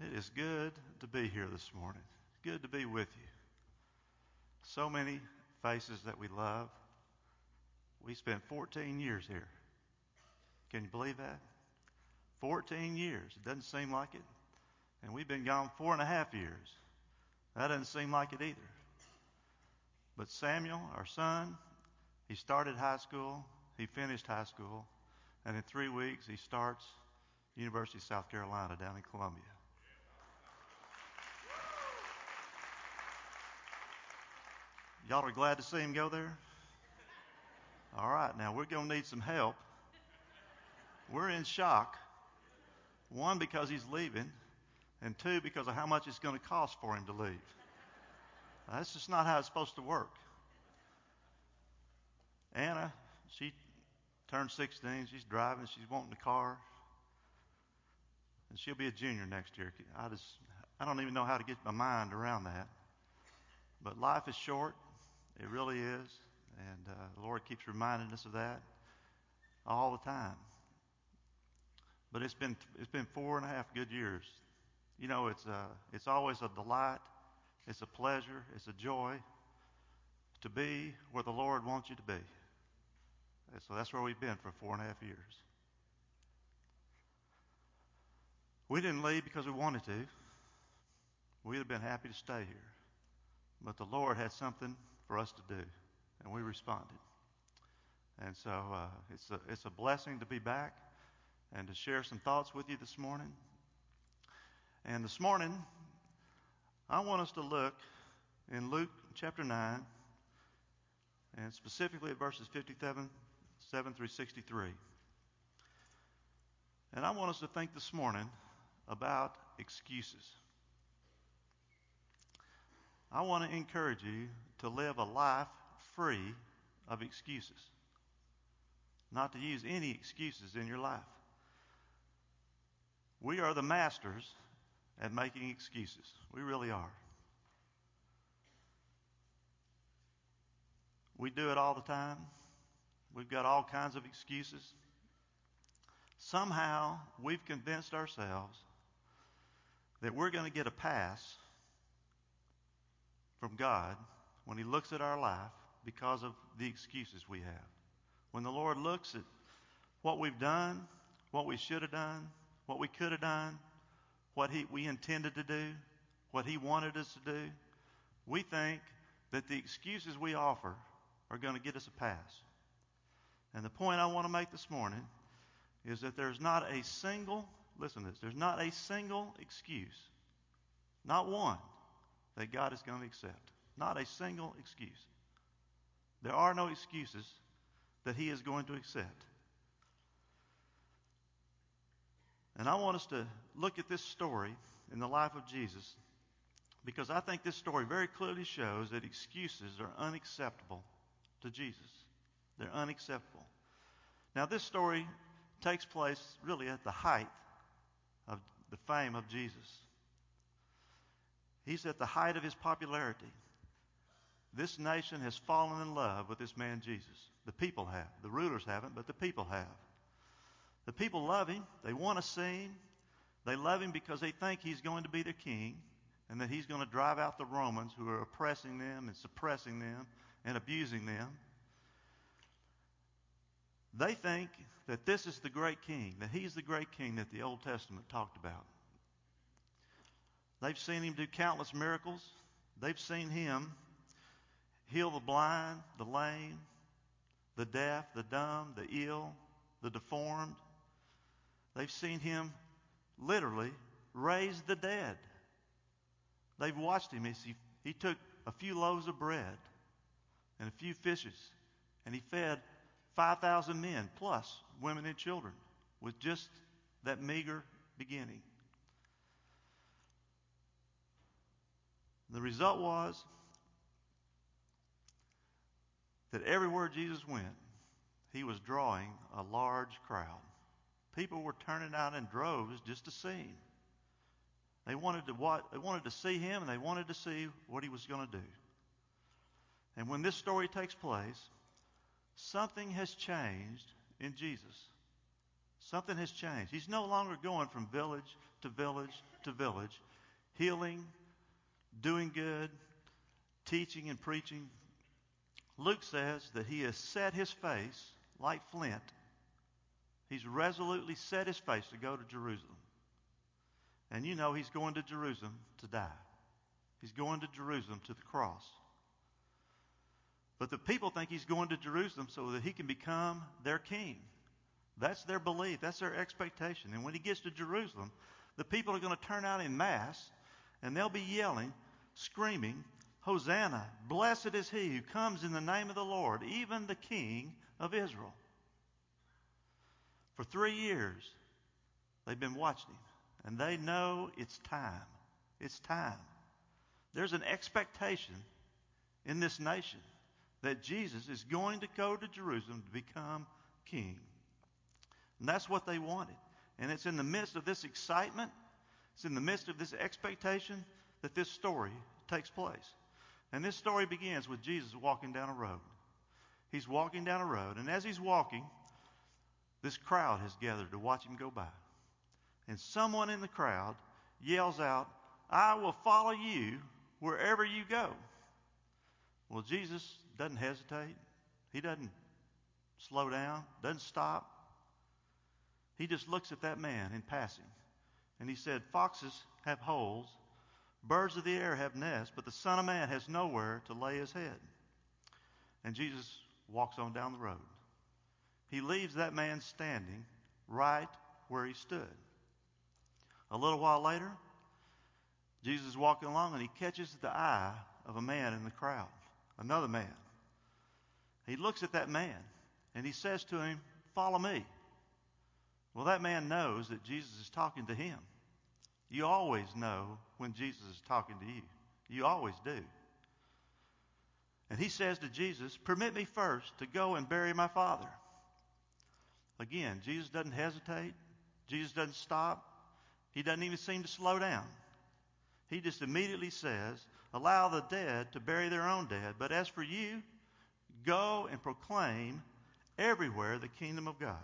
It is good to be here this morning. Good to be with you. So many faces that we love. We spent 14 years here. Can you believe that? 14 years. It doesn't seem like it. And we've been gone four and a half years. That doesn't seem like it either. But Samuel, our son, he started high school, he finished high school, and in three weeks he starts University of South Carolina down in Columbia. Y'all are glad to see him go there? All right, now we're going to need some help. We're in shock. One, because he's leaving, and two, because of how much it's going to cost for him to leave. That's just not how it's supposed to work. Anna, she turned 16. She's driving. She's wanting a car. And she'll be a junior next year. I just, I don't even know how to get my mind around that. But life is short. It really is. And uh, the Lord keeps reminding us of that all the time. But it's been, it's been four and a half good years. You know, it's, a, it's always a delight. It's a pleasure. It's a joy to be where the Lord wants you to be. And so that's where we've been for four and a half years. We didn't leave because we wanted to. We'd have been happy to stay here. But the Lord had something for us to do, and we responded. And so uh, it's, a, it's a blessing to be back and to share some thoughts with you this morning. And this morning, I want us to look in Luke chapter 9, and specifically at verses 57 7 through 63. And I want us to think this morning about excuses. I want to encourage you to live a life free of excuses. Not to use any excuses in your life. We are the masters at making excuses. We really are. We do it all the time. We've got all kinds of excuses. Somehow we've convinced ourselves that we're going to get a pass from God when He looks at our life because of the excuses we have. When the Lord looks at what we've done, what we should have done, what we could have done, what he, we intended to do, what He wanted us to do, we think that the excuses we offer are going to get us a pass. And the point I want to make this morning is that there's not a single, listen to this, there's not a single excuse, not one, that God is going to accept. Not a single excuse. There are no excuses that He is going to accept. And I want us to look at this story in the life of Jesus because I think this story very clearly shows that excuses are unacceptable to Jesus. They're unacceptable. Now, this story takes place really at the height of the fame of Jesus. He's at the height of his popularity. This nation has fallen in love with this man Jesus. The people have. The rulers haven't, but the people have. The people love him. They want to see him. They love him because they think he's going to be their king and that he's going to drive out the Romans who are oppressing them and suppressing them and abusing them. They think that this is the great king, that he's the great king that the Old Testament talked about. They've seen him do countless miracles. They've seen him heal the blind, the lame, the deaf, the dumb, the ill, the deformed. They've seen him literally raise the dead. They've watched him as he, he took a few loaves of bread and a few fishes and he fed 5,000 men plus women and children with just that meager beginning. The result was that everywhere Jesus went, he was drawing a large crowd. People were turning out in droves just to see him. They wanted to what they wanted to see him and they wanted to see what he was going to do. And when this story takes place, something has changed in Jesus. Something has changed. He's no longer going from village to village to village, healing, doing good, teaching and preaching. Luke says that he has set his face like flint. He's resolutely set his face to go to Jerusalem. And you know he's going to Jerusalem to die. He's going to Jerusalem to the cross. But the people think he's going to Jerusalem so that he can become their king. That's their belief. That's their expectation. And when he gets to Jerusalem, the people are going to turn out in mass and they'll be yelling, screaming, Hosanna! Blessed is he who comes in the name of the Lord, even the King of Israel. For three years, they've been watching him, and they know it's time. It's time. There's an expectation in this nation that Jesus is going to go to Jerusalem to become king. And that's what they wanted. And it's in the midst of this excitement, it's in the midst of this expectation that this story takes place. And this story begins with Jesus walking down a road. He's walking down a road, and as he's walking, this crowd has gathered to watch him go by. And someone in the crowd yells out, I will follow you wherever you go. Well, Jesus doesn't hesitate. He doesn't slow down, doesn't stop. He just looks at that man in passing. And he said, Foxes have holes, birds of the air have nests, but the Son of Man has nowhere to lay his head. And Jesus walks on down the road. He leaves that man standing right where he stood. A little while later, Jesus is walking along and he catches the eye of a man in the crowd, another man. He looks at that man and he says to him, Follow me. Well, that man knows that Jesus is talking to him. You always know when Jesus is talking to you. You always do. And he says to Jesus, Permit me first to go and bury my father. Again, Jesus doesn't hesitate. Jesus doesn't stop. He doesn't even seem to slow down. He just immediately says, Allow the dead to bury their own dead. But as for you, go and proclaim everywhere the kingdom of God.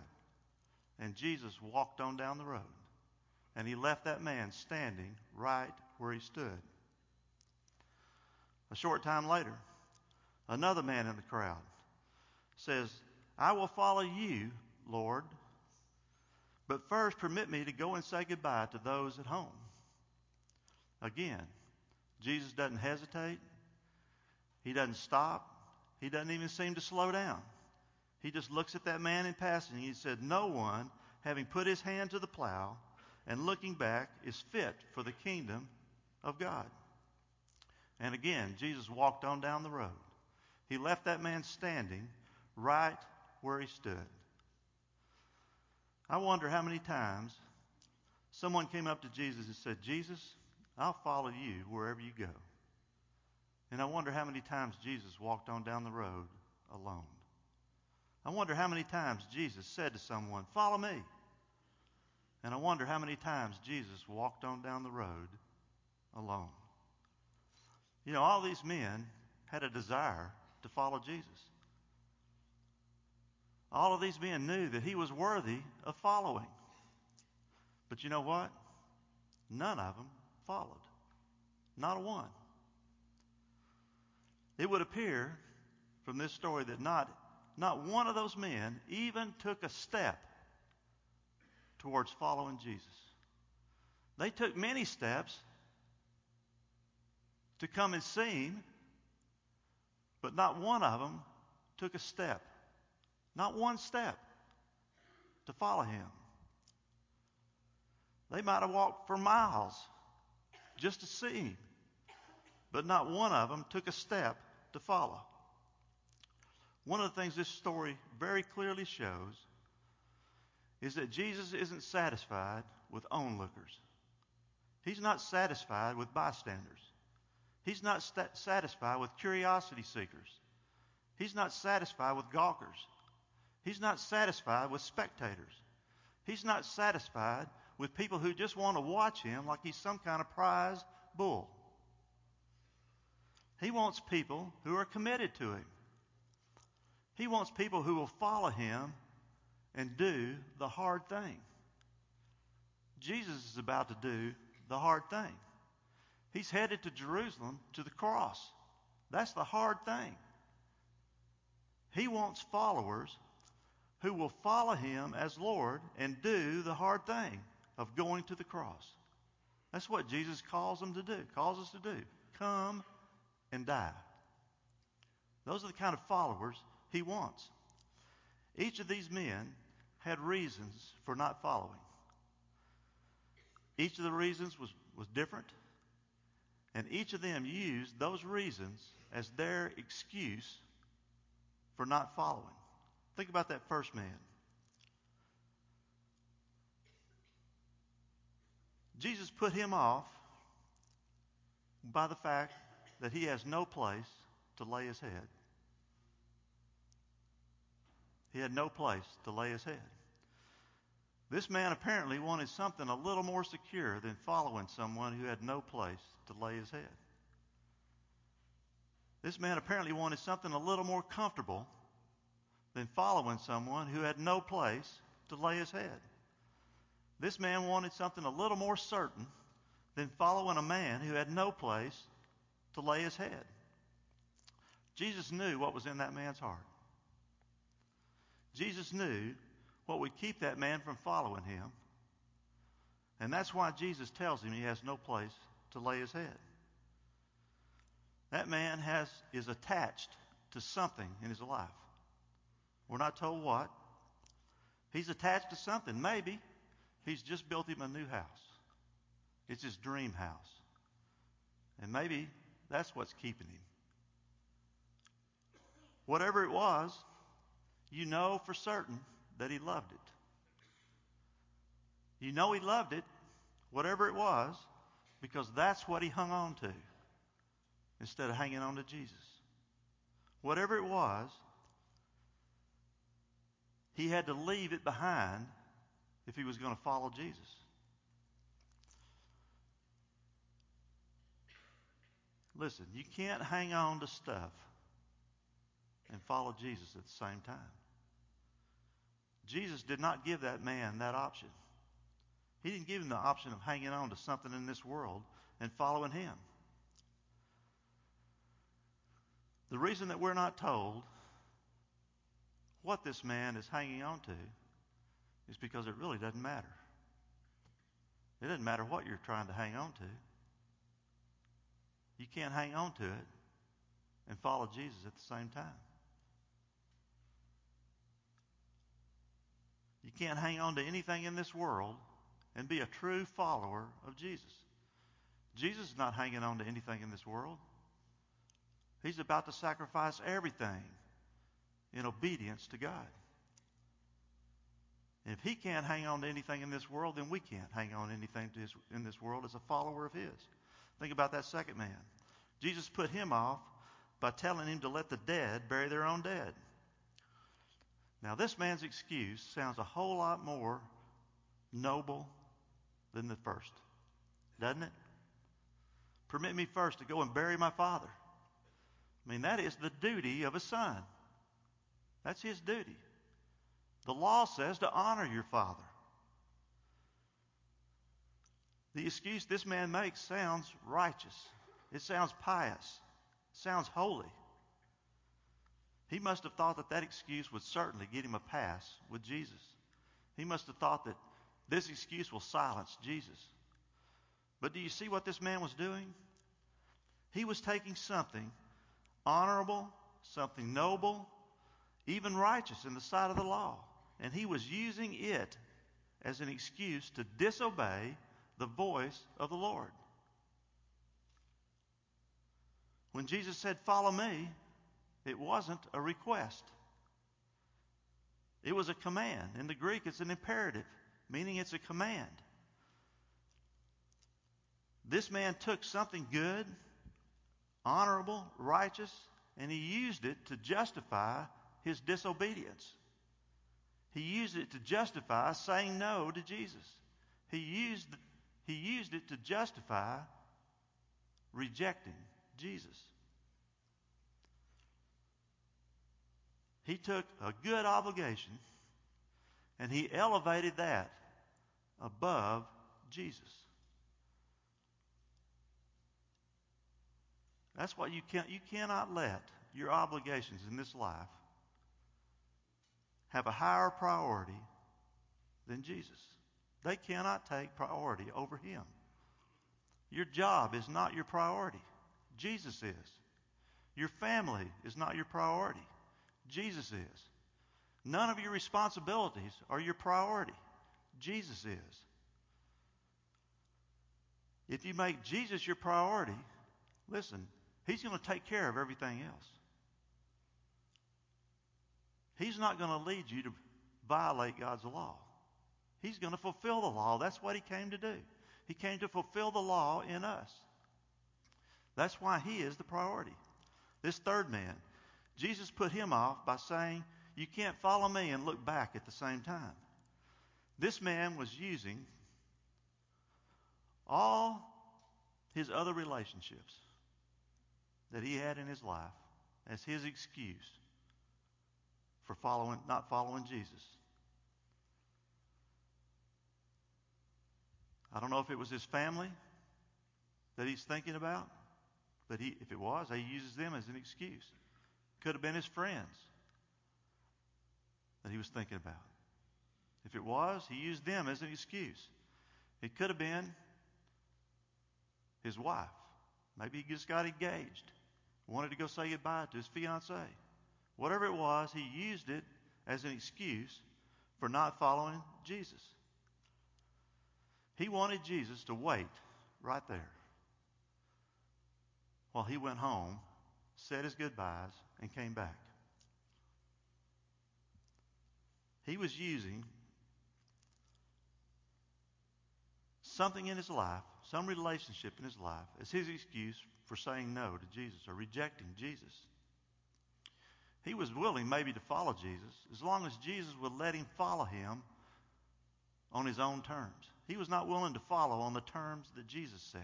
And Jesus walked on down the road. And he left that man standing right where he stood. A short time later, another man in the crowd says, I will follow you, Lord, but first permit me to go and say goodbye to those at home. Again, Jesus doesn't hesitate. He doesn't stop. He doesn't even seem to slow down. He just looks at that man in passing. He said, No one, having put his hand to the plow and looking back, is fit for the kingdom of God. And again, Jesus walked on down the road. He left that man standing right where he stood. I wonder how many times someone came up to Jesus and said, Jesus, I'll follow you wherever you go. And I wonder how many times Jesus walked on down the road alone. I wonder how many times Jesus said to someone, Follow me. And I wonder how many times Jesus walked on down the road alone. You know, all these men had a desire to follow Jesus. All of these men knew that he was worthy of following. But you know what? None of them followed. Not a one. It would appear from this story that not not one of those men even took a step towards following Jesus. They took many steps to come and see him, but not one of them took a step. Not one step to follow him. They might have walked for miles just to see him, but not one of them took a step to follow. One of the things this story very clearly shows is that Jesus isn't satisfied with onlookers. He's not satisfied with bystanders. He's not st- satisfied with curiosity seekers. He's not satisfied with gawkers. He's not satisfied with spectators. He's not satisfied with people who just want to watch him like he's some kind of prize bull. He wants people who are committed to him. He wants people who will follow him and do the hard thing. Jesus is about to do the hard thing. He's headed to Jerusalem to the cross. That's the hard thing. He wants followers who will follow him as Lord and do the hard thing of going to the cross. That's what Jesus calls them to do, calls us to do. Come and die. Those are the kind of followers he wants. Each of these men had reasons for not following. Each of the reasons was, was different, and each of them used those reasons as their excuse for not following. Think about that first man. Jesus put him off by the fact that he has no place to lay his head. He had no place to lay his head. This man apparently wanted something a little more secure than following someone who had no place to lay his head. This man apparently wanted something a little more comfortable than following someone who had no place to lay his head. This man wanted something a little more certain than following a man who had no place to lay his head. Jesus knew what was in that man's heart. Jesus knew what would keep that man from following him. And that's why Jesus tells him he has no place to lay his head. That man has, is attached to something in his life. We're not told what. He's attached to something. Maybe he's just built him a new house. It's his dream house. And maybe that's what's keeping him. Whatever it was, you know for certain that he loved it. You know he loved it, whatever it was, because that's what he hung on to instead of hanging on to Jesus. Whatever it was, he had to leave it behind if he was going to follow Jesus. Listen, you can't hang on to stuff and follow Jesus at the same time. Jesus did not give that man that option. He didn't give him the option of hanging on to something in this world and following him. The reason that we're not told what this man is hanging on to is because it really doesn't matter. It doesn't matter what you're trying to hang on to. You can't hang on to it and follow Jesus at the same time. Can't hang on to anything in this world and be a true follower of Jesus. Jesus is not hanging on to anything in this world. He's about to sacrifice everything in obedience to God. And if he can't hang on to anything in this world, then we can't hang on to anything his, in this world as a follower of his. Think about that second man. Jesus put him off by telling him to let the dead bury their own dead. Now, this man's excuse sounds a whole lot more noble than the first, doesn't it? Permit me first to go and bury my father. I mean, that is the duty of a son. That's his duty. The law says to honor your father. The excuse this man makes sounds righteous. It sounds pious. It sounds holy. He must have thought that that excuse would certainly get him a pass with Jesus. He must have thought that this excuse will silence Jesus. But do you see what this man was doing? He was taking something honorable, something noble, even righteous in the sight of the law, and he was using it as an excuse to disobey the voice of the Lord. When Jesus said, Follow me, it wasn't a request. It was a command. In the Greek, it's an imperative, meaning it's a command. This man took something good, honorable, righteous, and he used it to justify his disobedience. He used it to justify saying no to Jesus. He used, he used it to justify rejecting Jesus. He took a good obligation and he elevated that above Jesus. That's why you can't you cannot let your obligations in this life have a higher priority than Jesus. They cannot take priority over him. Your job is not your priority. Jesus is. Your family is not your priority. Jesus is. None of your responsibilities are your priority. Jesus is. If you make Jesus your priority, listen, He's going to take care of everything else. He's not going to lead you to violate God's law. He's going to fulfill the law. That's what He came to do. He came to fulfill the law in us. That's why He is the priority. This third man, Jesus put him off by saying, You can't follow me and look back at the same time. This man was using all his other relationships that he had in his life as his excuse for following, not following Jesus. I don't know if it was his family that he's thinking about, but he, if it was, he uses them as an excuse. Could have been his friends that he was thinking about. If it was, he used them as an excuse. It could have been his wife. Maybe he just got engaged, wanted to go say goodbye to his fiancee. Whatever it was, he used it as an excuse for not following Jesus. He wanted Jesus to wait right there while he went home, said his goodbyes, and came back. He was using something in his life, some relationship in his life, as his excuse for saying no to Jesus or rejecting Jesus. He was willing maybe to follow Jesus as long as Jesus would let him follow him on his own terms. He was not willing to follow on the terms that Jesus said.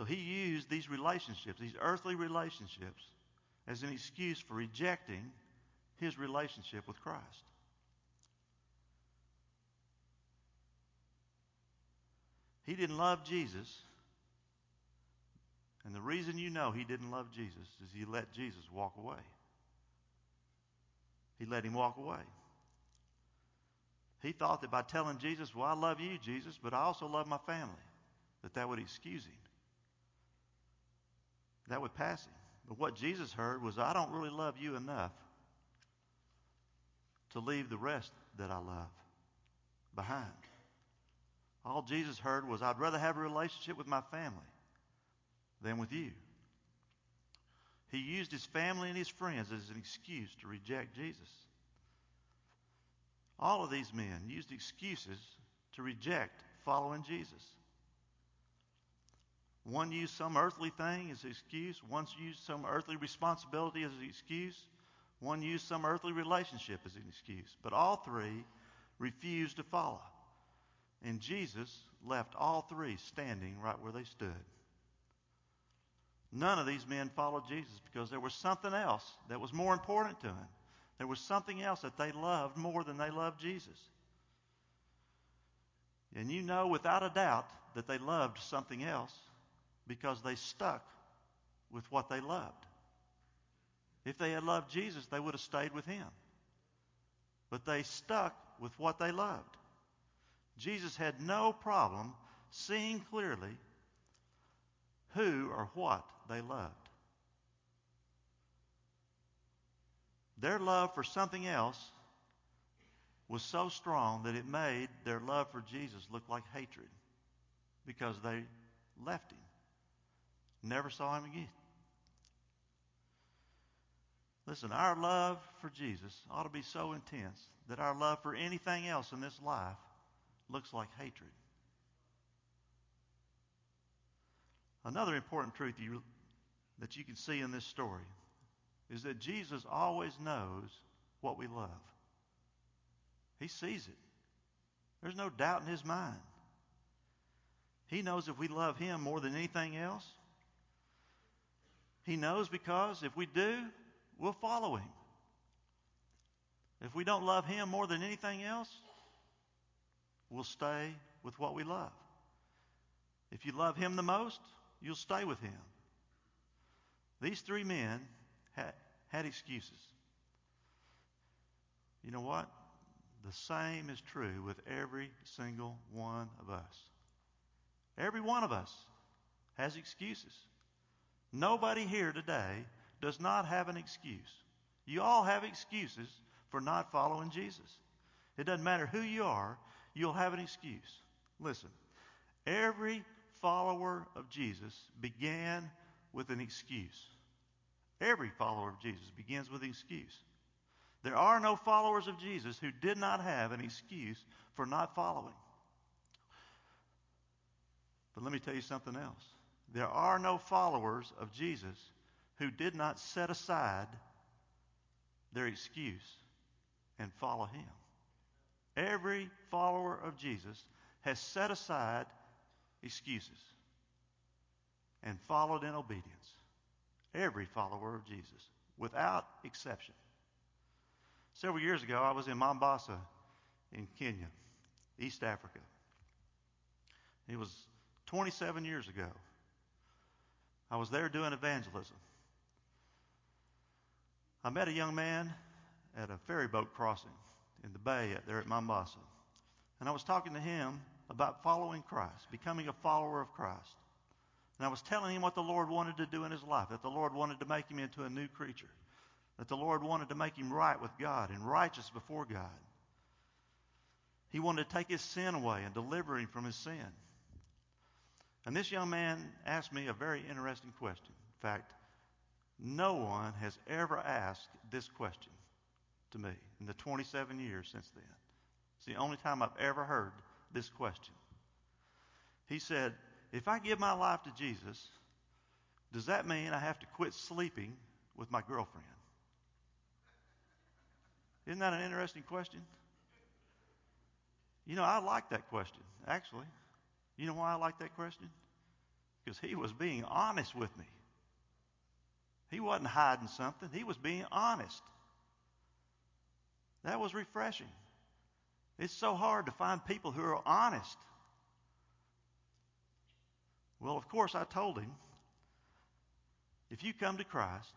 So he used these relationships, these earthly relationships, as an excuse for rejecting his relationship with Christ. He didn't love Jesus. And the reason you know he didn't love Jesus is he let Jesus walk away. He let him walk away. He thought that by telling Jesus, Well, I love you, Jesus, but I also love my family, that that would excuse him. That would pass him. But what Jesus heard was, I don't really love you enough to leave the rest that I love behind. All Jesus heard was, I'd rather have a relationship with my family than with you. He used his family and his friends as an excuse to reject Jesus. All of these men used excuses to reject following Jesus. One used some earthly thing as an excuse. One used some earthly responsibility as an excuse. One used some earthly relationship as an excuse. But all three refused to follow. And Jesus left all three standing right where they stood. None of these men followed Jesus because there was something else that was more important to them. There was something else that they loved more than they loved Jesus. And you know without a doubt that they loved something else because they stuck with what they loved. If they had loved Jesus, they would have stayed with him. But they stuck with what they loved. Jesus had no problem seeing clearly who or what they loved. Their love for something else was so strong that it made their love for Jesus look like hatred because they left him, never saw him again. Listen, our love for Jesus ought to be so intense that our love for anything else in this life looks like hatred. Another important truth you, that you can see in this story is that Jesus always knows what we love. He sees it. There's no doubt in his mind. He knows if we love him more than anything else. He knows because if we do, we'll follow him. If we don't love him more than anything else, we'll stay with what we love. If you love Him the most, you'll stay with Him. These three men had, had excuses. You know what? The same is true with every single one of us. Every one of us has excuses. Nobody here today does not have an excuse. You all have excuses for not following Jesus. It doesn't matter who you are, you'll have an excuse. Listen, every follower of Jesus began with an excuse. Every follower of Jesus begins with an excuse. There are no followers of Jesus who did not have an excuse for not following. But let me tell you something else. There are no followers of Jesus who did not set aside their excuse and follow him. Every follower of Jesus has set aside excuses and followed in obedience. Every follower of Jesus, without exception. Several years ago, I was in Mombasa in Kenya, East Africa. It was 27 years ago. I was there doing evangelism. I met a young man at a ferry boat crossing in the bay there at Mombasa. And I was talking to him about following Christ, becoming a follower of Christ. And I was telling him what the Lord wanted to do in his life, that the Lord wanted to make him into a new creature, that the Lord wanted to make him right with God and righteous before God. He wanted to take his sin away and deliver him from his sin. And this young man asked me a very interesting question. In fact, no one has ever asked this question to me in the 27 years since then. It's the only time I've ever heard this question. He said, If I give my life to Jesus, does that mean I have to quit sleeping with my girlfriend? Isn't that an interesting question? You know, I like that question, actually. You know why I like that question? Because he was being honest with me. He wasn't hiding something, he was being honest. That was refreshing. It's so hard to find people who are honest. Well, of course, I told him if you come to Christ,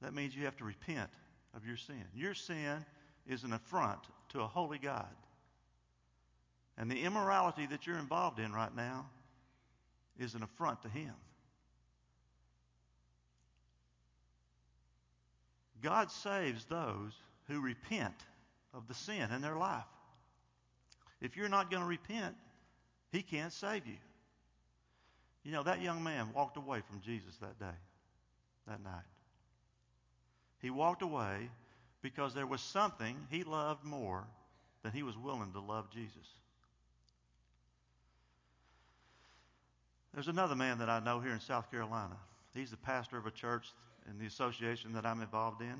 that means you have to repent of your sin. Your sin is an affront to a holy God. And the immorality that you're involved in right now is an affront to Him. God saves those who repent of the sin in their life. If you're not going to repent, He can't save you. You know, that young man walked away from Jesus that day, that night. He walked away because there was something he loved more than he was willing to love Jesus. There's another man that I know here in South Carolina. He's the pastor of a church in the association that I'm involved in.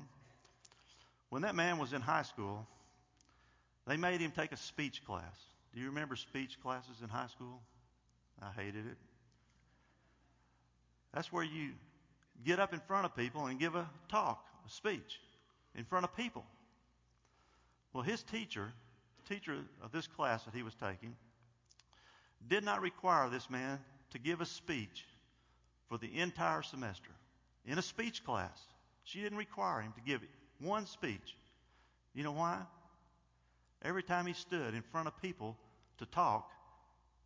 When that man was in high school, they made him take a speech class. Do you remember speech classes in high school? I hated it. That's where you get up in front of people and give a talk, a speech in front of people. Well, his teacher, the teacher of this class that he was taking, did not require this man to give a speech for the entire semester in a speech class. She didn't require him to give one speech. You know why? Every time he stood in front of people to talk,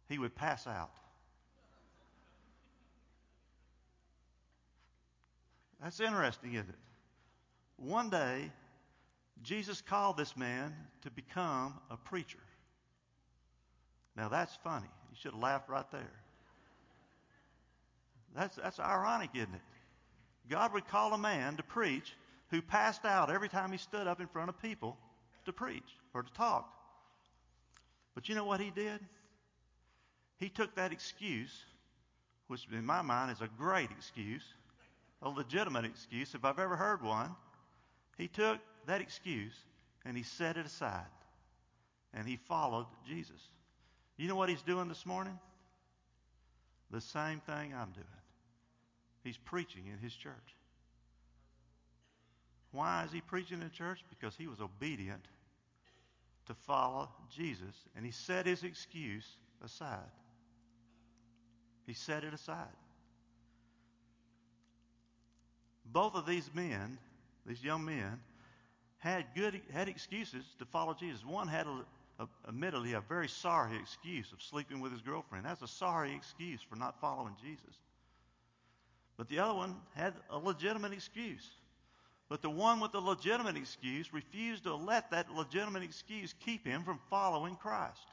he would pass out. That's interesting, isn't it? One day, Jesus called this man to become a preacher. Now that's funny. You should have laughed right there. That's, that's ironic, isn't it? God would call a man to preach who passed out every time he stood up in front of people to preach or to talk. But you know what he did? He took that excuse, which in my mind is a great excuse, a legitimate excuse if I've ever heard one. He took that excuse and he set it aside and he followed Jesus. You know what he's doing this morning? The same thing I'm doing. He's preaching in his church. Why is he preaching in church? Because he was obedient to follow Jesus, and he set his excuse aside. He set it aside. Both of these men, these young men, had good had excuses to follow Jesus. One had, a, a, admittedly, a very sorry excuse of sleeping with his girlfriend. That's a sorry excuse for not following Jesus. But the other one had a legitimate excuse. But the one with the legitimate excuse refused to let that legitimate excuse keep him from following Christ.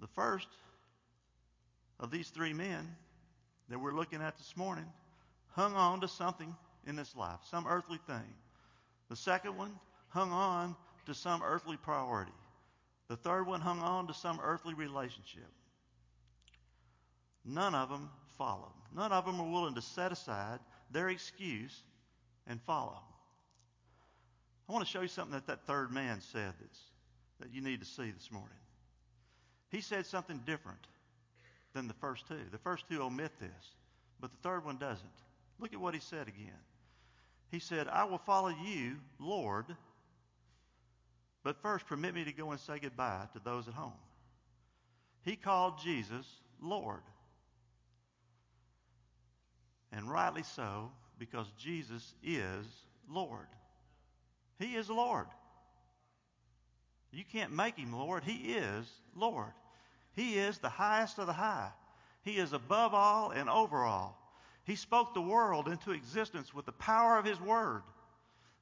The first of these three men that we're looking at this morning hung on to something in this life, some earthly thing. The second one hung on to some earthly priority. The third one hung on to some earthly relationship. None of them followed. None of them were willing to set aside their excuse and follow. I want to show you something that that third man said that's, that you need to see this morning. He said something different than the first two. The first two omit this, but the third one doesn't. Look at what he said again. He said, I will follow you, Lord, but first permit me to go and say goodbye to those at home. He called Jesus Lord. And rightly so, because Jesus is Lord. He is Lord. You can't make him Lord. He is Lord. He is the highest of the high. He is above all and over all. He spoke the world into existence with the power of his word.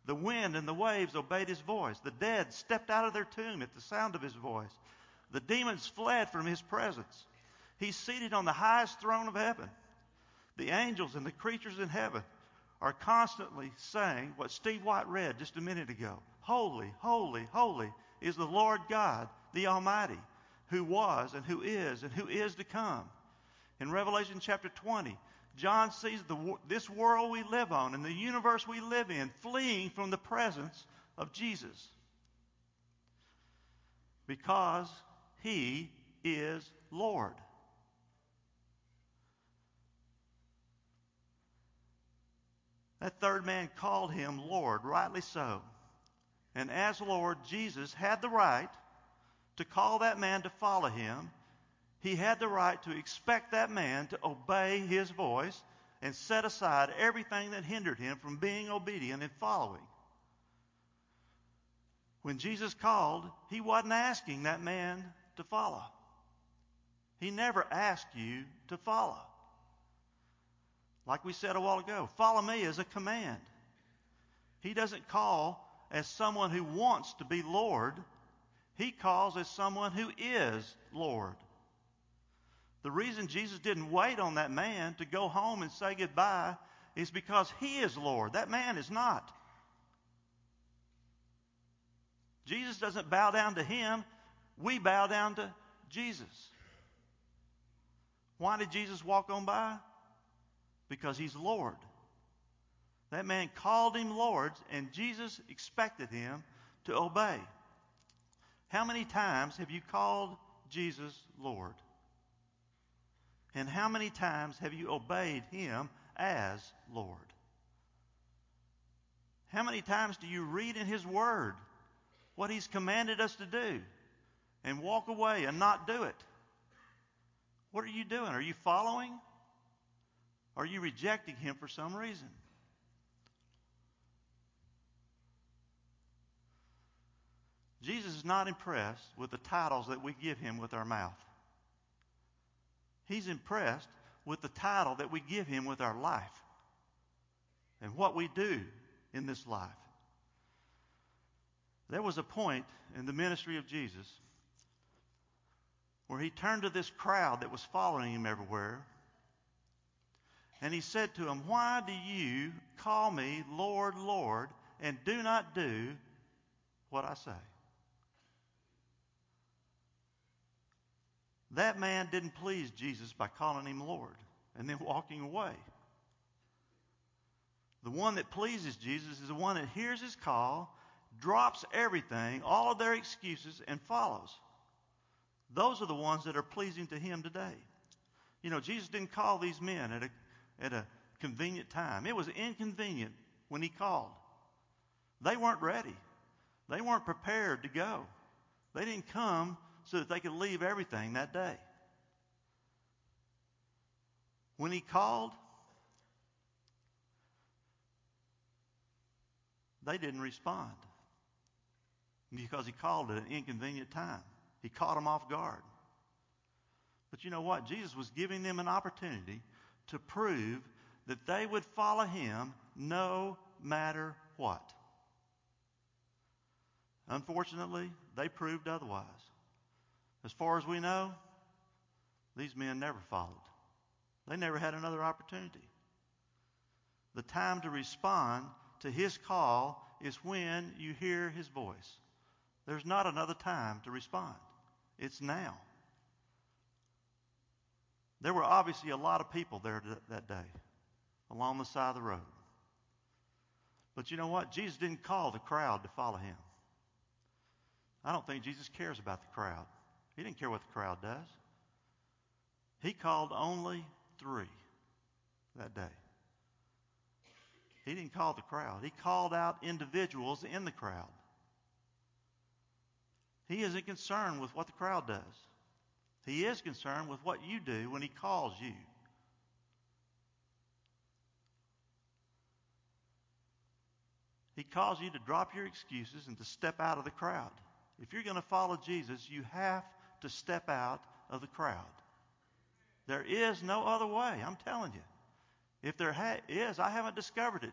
The wind and the waves obeyed his voice. The dead stepped out of their tomb at the sound of his voice. The demons fled from his presence. He's seated on the highest throne of heaven. The angels and the creatures in heaven are constantly saying what Steve White read just a minute ago Holy, holy, holy is the Lord God, the Almighty who was and who is and who is to come. In Revelation chapter 20, John sees the, this world we live on and the universe we live in fleeing from the presence of Jesus because he is Lord. That third man called him Lord, rightly so. And as Lord, Jesus had the right to call that man to follow him, he had the right to expect that man to obey his voice and set aside everything that hindered him from being obedient and following. When Jesus called, he wasn't asking that man to follow. He never asked you to follow. Like we said a while ago, follow me is a command. He doesn't call as someone who wants to be Lord. He calls as someone who is Lord. The reason Jesus didn't wait on that man to go home and say goodbye is because he is Lord. That man is not. Jesus doesn't bow down to him, we bow down to Jesus. Why did Jesus walk on by? Because he's Lord. That man called him Lord, and Jesus expected him to obey. How many times have you called Jesus Lord? And how many times have you obeyed him as Lord? How many times do you read in his word what he's commanded us to do and walk away and not do it? What are you doing? Are you following? Are you rejecting him for some reason? Jesus is not impressed with the titles that we give him with our mouth. He's impressed with the title that we give him with our life and what we do in this life. There was a point in the ministry of Jesus where he turned to this crowd that was following him everywhere and he said to him, Why do you call me Lord, Lord, and do not do what I say? That man didn't please Jesus by calling him Lord and then walking away. The one that pleases Jesus is the one that hears his call, drops everything, all of their excuses, and follows. Those are the ones that are pleasing to him today. You know, Jesus didn't call these men at a, at a convenient time. It was inconvenient when he called. They weren't ready. They weren't prepared to go. They didn't come so that they could leave everything that day. When he called, they didn't respond because he called at an inconvenient time. He caught them off guard. But you know what? Jesus was giving them an opportunity to prove that they would follow him no matter what. Unfortunately, they proved otherwise. As far as we know, these men never followed. They never had another opportunity. The time to respond to his call is when you hear his voice. There's not another time to respond. It's now. There were obviously a lot of people there that day along the side of the road. But you know what? Jesus didn't call the crowd to follow him. I don't think Jesus cares about the crowd. He didn't care what the crowd does. He called only three that day. He didn't call the crowd, he called out individuals in the crowd. He isn't concerned with what the crowd does. He is concerned with what you do when He calls you. He calls you to drop your excuses and to step out of the crowd. If you're going to follow Jesus, you have to step out of the crowd. There is no other way, I'm telling you. If there ha- is, I haven't discovered it.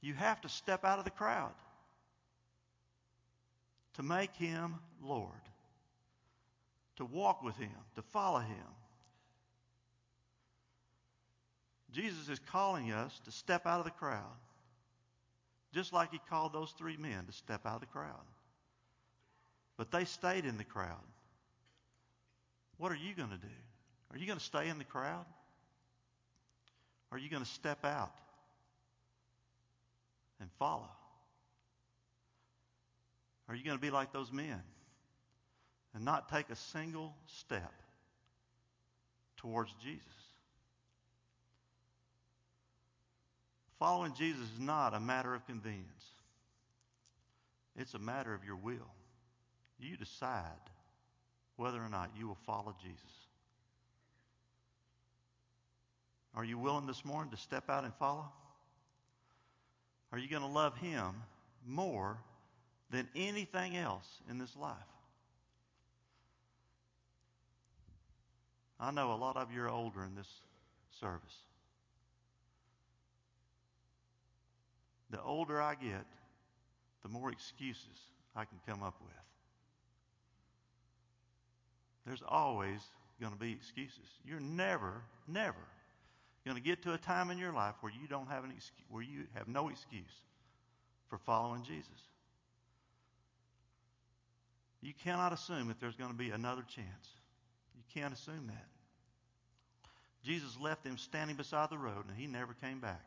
You have to step out of the crowd to make him Lord, to walk with him, to follow him. Jesus is calling us to step out of the crowd, just like he called those three men to step out of the crowd. But they stayed in the crowd. What are you going to do? Are you going to stay in the crowd? Are you going to step out and follow? Are you going to be like those men and not take a single step towards Jesus? Following Jesus is not a matter of convenience. It's a matter of your will. You decide whether or not you will follow Jesus. Are you willing this morning to step out and follow? Are you going to love Him more than anything else in this life? I know a lot of you are older in this service. The older I get, the more excuses I can come up with. There's always going to be excuses. You're never, never going to get to a time in your life where you don't have an excuse, where you have no excuse for following Jesus. You cannot assume that there's going to be another chance. You can't assume that. Jesus left them standing beside the road and he never came back.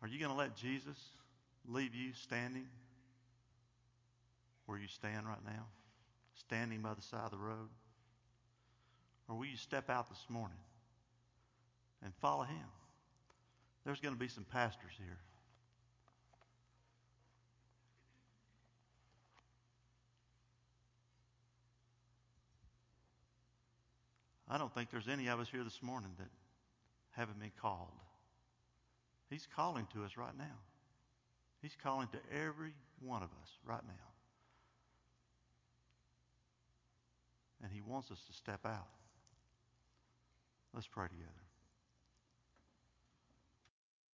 Are you going to let Jesus leave you standing where you stand right now, standing by the side of the road? Or will you step out this morning and follow him? There's going to be some pastors here. I don't think there's any of us here this morning that haven't been called. He's calling to us right now. He's calling to every one of us right now. and He wants us to step out. Let's pray together.